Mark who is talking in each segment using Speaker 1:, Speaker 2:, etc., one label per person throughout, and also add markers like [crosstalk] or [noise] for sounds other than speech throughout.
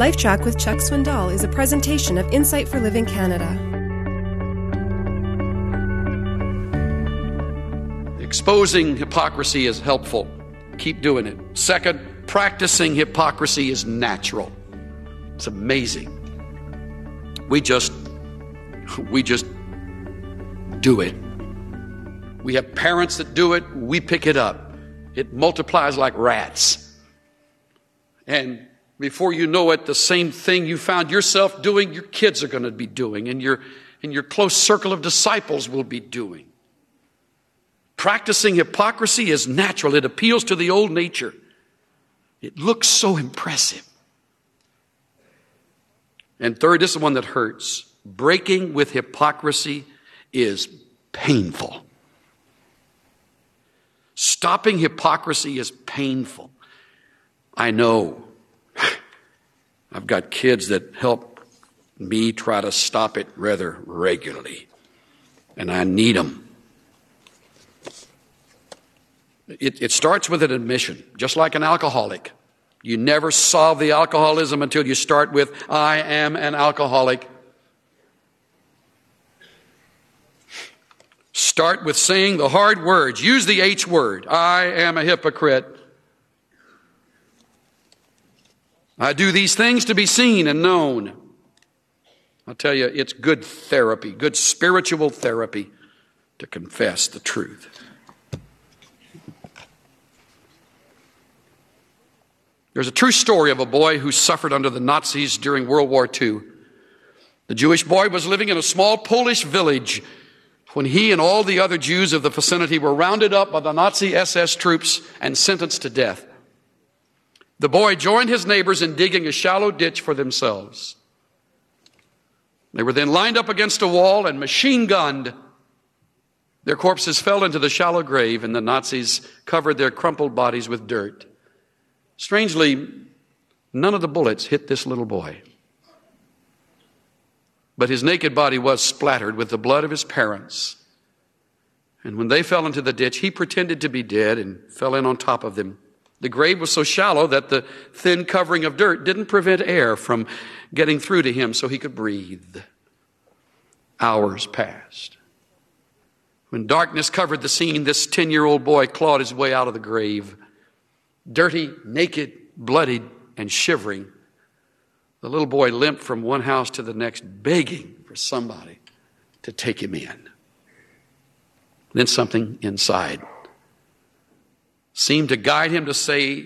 Speaker 1: LifeTrac with Chuck Swindoll is a presentation of Insight for Living Canada.
Speaker 2: Exposing hypocrisy is helpful. Keep doing it. Second, practicing hypocrisy is natural. It's amazing. We just [laughs] we just do it. We have parents that do it, we pick it up. It multiplies like rats. And before you know it, the same thing you found yourself doing, your kids are going to be doing, and your, and your close circle of disciples will be doing. Practicing hypocrisy is natural, it appeals to the old nature. It looks so impressive. And third, this is one that hurts. Breaking with hypocrisy is painful. Stopping hypocrisy is painful. I know. I've got kids that help me try to stop it rather regularly, and I need them. It, it starts with an admission, just like an alcoholic. You never solve the alcoholism until you start with, I am an alcoholic. Start with saying the hard words. Use the H word. I am a hypocrite. I do these things to be seen and known. I'll tell you, it's good therapy, good spiritual therapy to confess the truth. There's a true story of a boy who suffered under the Nazis during World War II. The Jewish boy was living in a small Polish village when he and all the other Jews of the vicinity were rounded up by the Nazi SS troops and sentenced to death. The boy joined his neighbors in digging a shallow ditch for themselves. They were then lined up against a wall and machine gunned. Their corpses fell into the shallow grave, and the Nazis covered their crumpled bodies with dirt. Strangely, none of the bullets hit this little boy but his naked body was splattered with the blood of his parents. And when they fell into the ditch, he pretended to be dead and fell in on top of them. The grave was so shallow that the thin covering of dirt didn't prevent air from getting through to him so he could breathe. Hours passed. When darkness covered the scene, this 10 year old boy clawed his way out of the grave. Dirty, naked, bloodied, and shivering, the little boy limped from one house to the next, begging for somebody to take him in. Then something inside seemed to guide him to say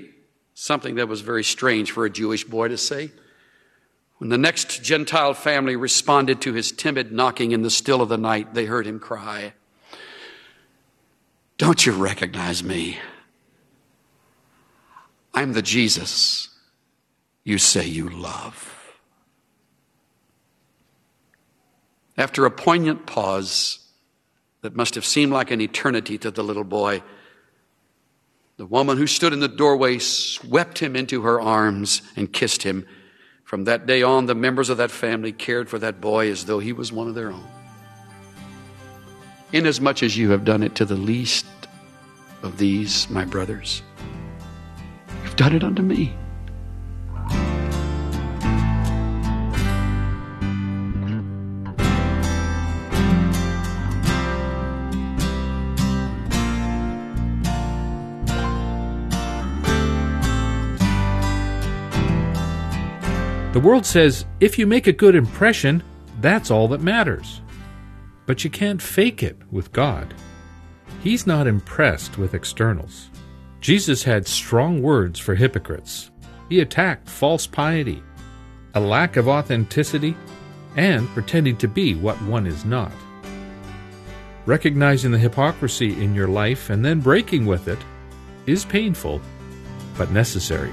Speaker 2: something that was very strange for a Jewish boy to say. When the next Gentile family responded to his timid knocking in the still of the night, they heard him cry, Don't you recognize me? I'm the Jesus you say you love. After a poignant pause that must have seemed like an eternity to the little boy, the woman who stood in the doorway swept him into her arms and kissed him. From that day on, the members of that family cared for that boy as though he was one of their own. Inasmuch as you have done it to the least of these, my brothers, you've done it unto me.
Speaker 3: The world says if you make a good impression, that's all that matters. But you can't fake it with God. He's not impressed with externals. Jesus had strong words for hypocrites. He attacked false piety, a lack of authenticity, and pretending to be what one is not. Recognizing the hypocrisy in your life and then breaking with it is painful, but necessary.